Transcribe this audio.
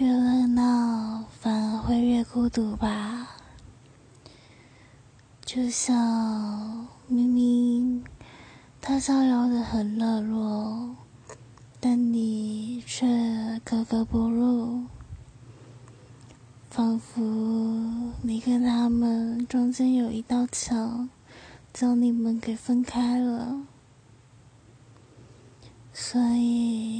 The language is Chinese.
越热闹，反而会越孤独吧。就像明明他逍遥的很热络，但你却格格不入，仿佛你跟他们中间有一道墙，将你们给分开了。所以